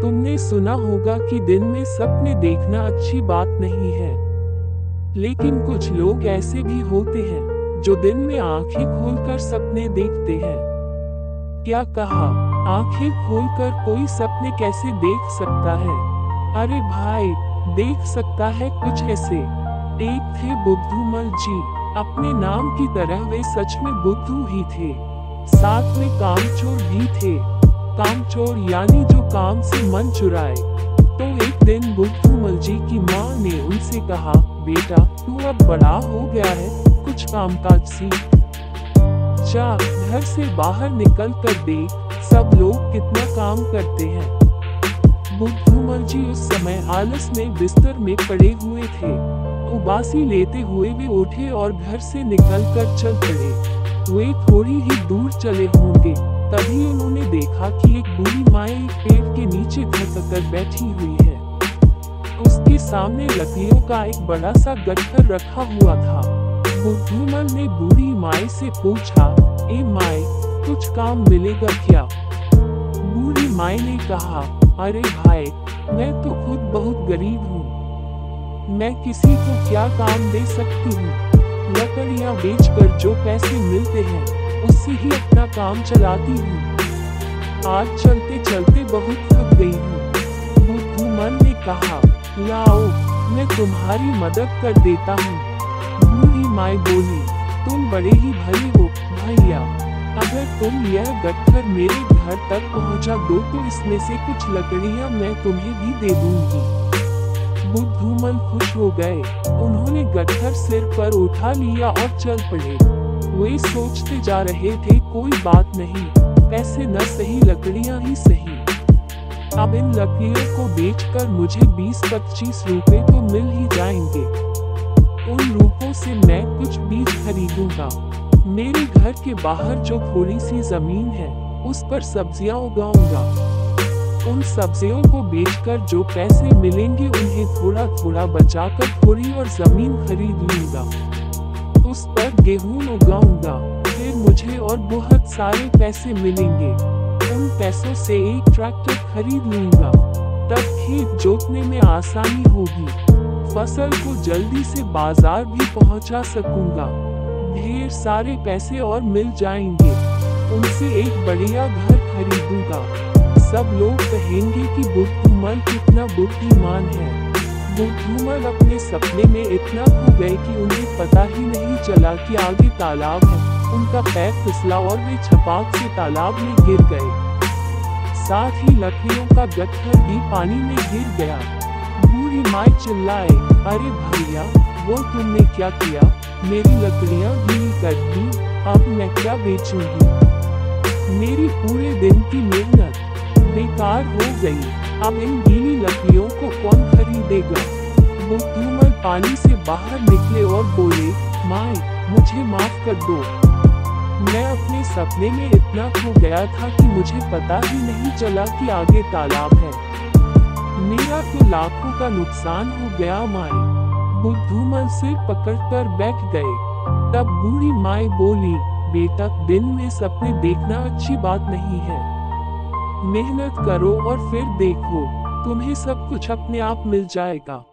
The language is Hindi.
तुमने सुना होगा कि दिन में सपने देखना अच्छी बात नहीं है। लेकिन कुछ लोग ऐसे भी होते हैं, जो दिन में आँखें खोलकर सपने देखते हैं। क्या कहा, आँखें खोलकर कोई सपने कैसे देख सकता है? अरे भाई, देख सकता है कुछ ऐसे। एक थे बुद्धूमल जी, अपने नाम की तरह वे सच में बुद्धू ही थे। साथ में कामचोर भी थे। कामचोर यानी जो काम से मन चुराए। तो एक दिन बुद्धूमल जी की माँ ने उनसे कहा, बेटा, तू अब बड़ा हो गया है, कुछ काम काज सीख। जा, घर से बाहर निकल कर देख, सब लोग कितना काम करते हैं। बुद्धूमल जी उस समय आलस में बिस्तर में पड़े हुए थे। उबासी लेते हुए वे उठे और घर से निकल कर चल पड़े। वे थोड़ी ही दूर चले होंगे, तभी उन्होंने देखा कि एक बूढ़ी माए एक पेड़ के नीचे कर बैठी हुई है। उसके सामने लकड़ियों का एक बड़ा सा गट्ठर रखा हुआ था। बुद्धूमल ने बूढ़ी माए से पूछा, ए माए कुछ काम मिलेगा क्या? बूढ़ी माए ने कहा, अरे भाई, मैं तो खुद बहुत गरीब हूँ। मैं किसी को क्या काम दे सकती हूँ? लकड़ियाँ बेचकर जो पैसे मिलते हैं, उससे ही अपना काम चलाती हूँ। आज चलते चलते बहुत थक गई हूँ। बुद्धूमन ने कहा, लाओ, मैं तुम्हारी मदद कर देता हूँ। बूढ़ी माए बोली, तुम बड़े ही भले हो भैया अगर तुम यह गट्ठर मेरे घर तक पहुँचा दो तो इसमें से कुछ लकड़ियाँ मैं तुम्हें भी दे दूँगी। बुद्धूमल खुश हो गए। उन्होंने गट्ठर सिर पर उठा लिया और चल पड़े। वे सोचते जा रहे थे, कोई बात नहीं। पैसे न सही, लकड़ियाँ ही सही। अब इन लकड़ियों को बेचकर मुझे 20-25 रुपए तो मिल ही जाएँगे। उन रुपयों से मैं कुछ बीज खरीदूँगा। मेरे घर के बाहर जो थोड़ी सी ज़मीन है, उस पर सब्ज़ियाँ उगाऊँगा। उन सब्जियों को बेचकर जो पैसे मिलेंगे, उन्हें थोड़ा थोड़ा बचाकर थोड़ी और ज़मीन खरीद लूँगा। उस पर गेहूँ उगाऊँगा। मुझे और बहुत सारे पैसे मिलेंगे। उन पैसों से एक ट्रैक्टर खरीद लूँगा। तब खेत जोतने में आसानी होगी। फ़सल को जल्दी से बाज़ार भी पहुँचा सकूँगा। ढेर सारे पैसे और मिल जाएँगे। उनसे एक बढ़िया घर खरीदूँगा। सब लोग कहेंगे कि बुद्धूमल कितना बुद्धिमान है। बुद्धूमल अपने सपने में इतना खो गए कि उन्हें पता ही नहीं चला कि आगे तालाब है। उनका पैर फिसला और वे छपाक से तालाब में गिर गए। साथ ही लकड़ियों का गट्ठर भी पानी में गिर गया। बूढ़ी माई चिल्लाए, अरे भैया, वो तुमने क्या किया? मेरी लकड़ियाँ गीली कर दी, अब मैं क्या बेचूँगी? मेरी पूरे दिन की मेहनत बेकार हो गई। अब इन गीली लकड़ियों को कौन खरीदेगा? वो बुद्धूमन पानी से बाहर निकले और बोले माए मुझे माफ़ कर दो। मैं अपने सपने में इतना खो गया था कि मुझे पता ही नहीं चला कि आगे तालाब है। मेरा तो लाखों का नुकसान हो गया माए। बुद्धूमन सिर पकड़कर बैठ गए। तब बूढ़ी माए बोली, बेटा, दिन में सपने देखना अच्छी बात नहीं है। मेहनत करो और फिर देखो। तुम्हें सब कुछ अपने आप मिल जाएगा।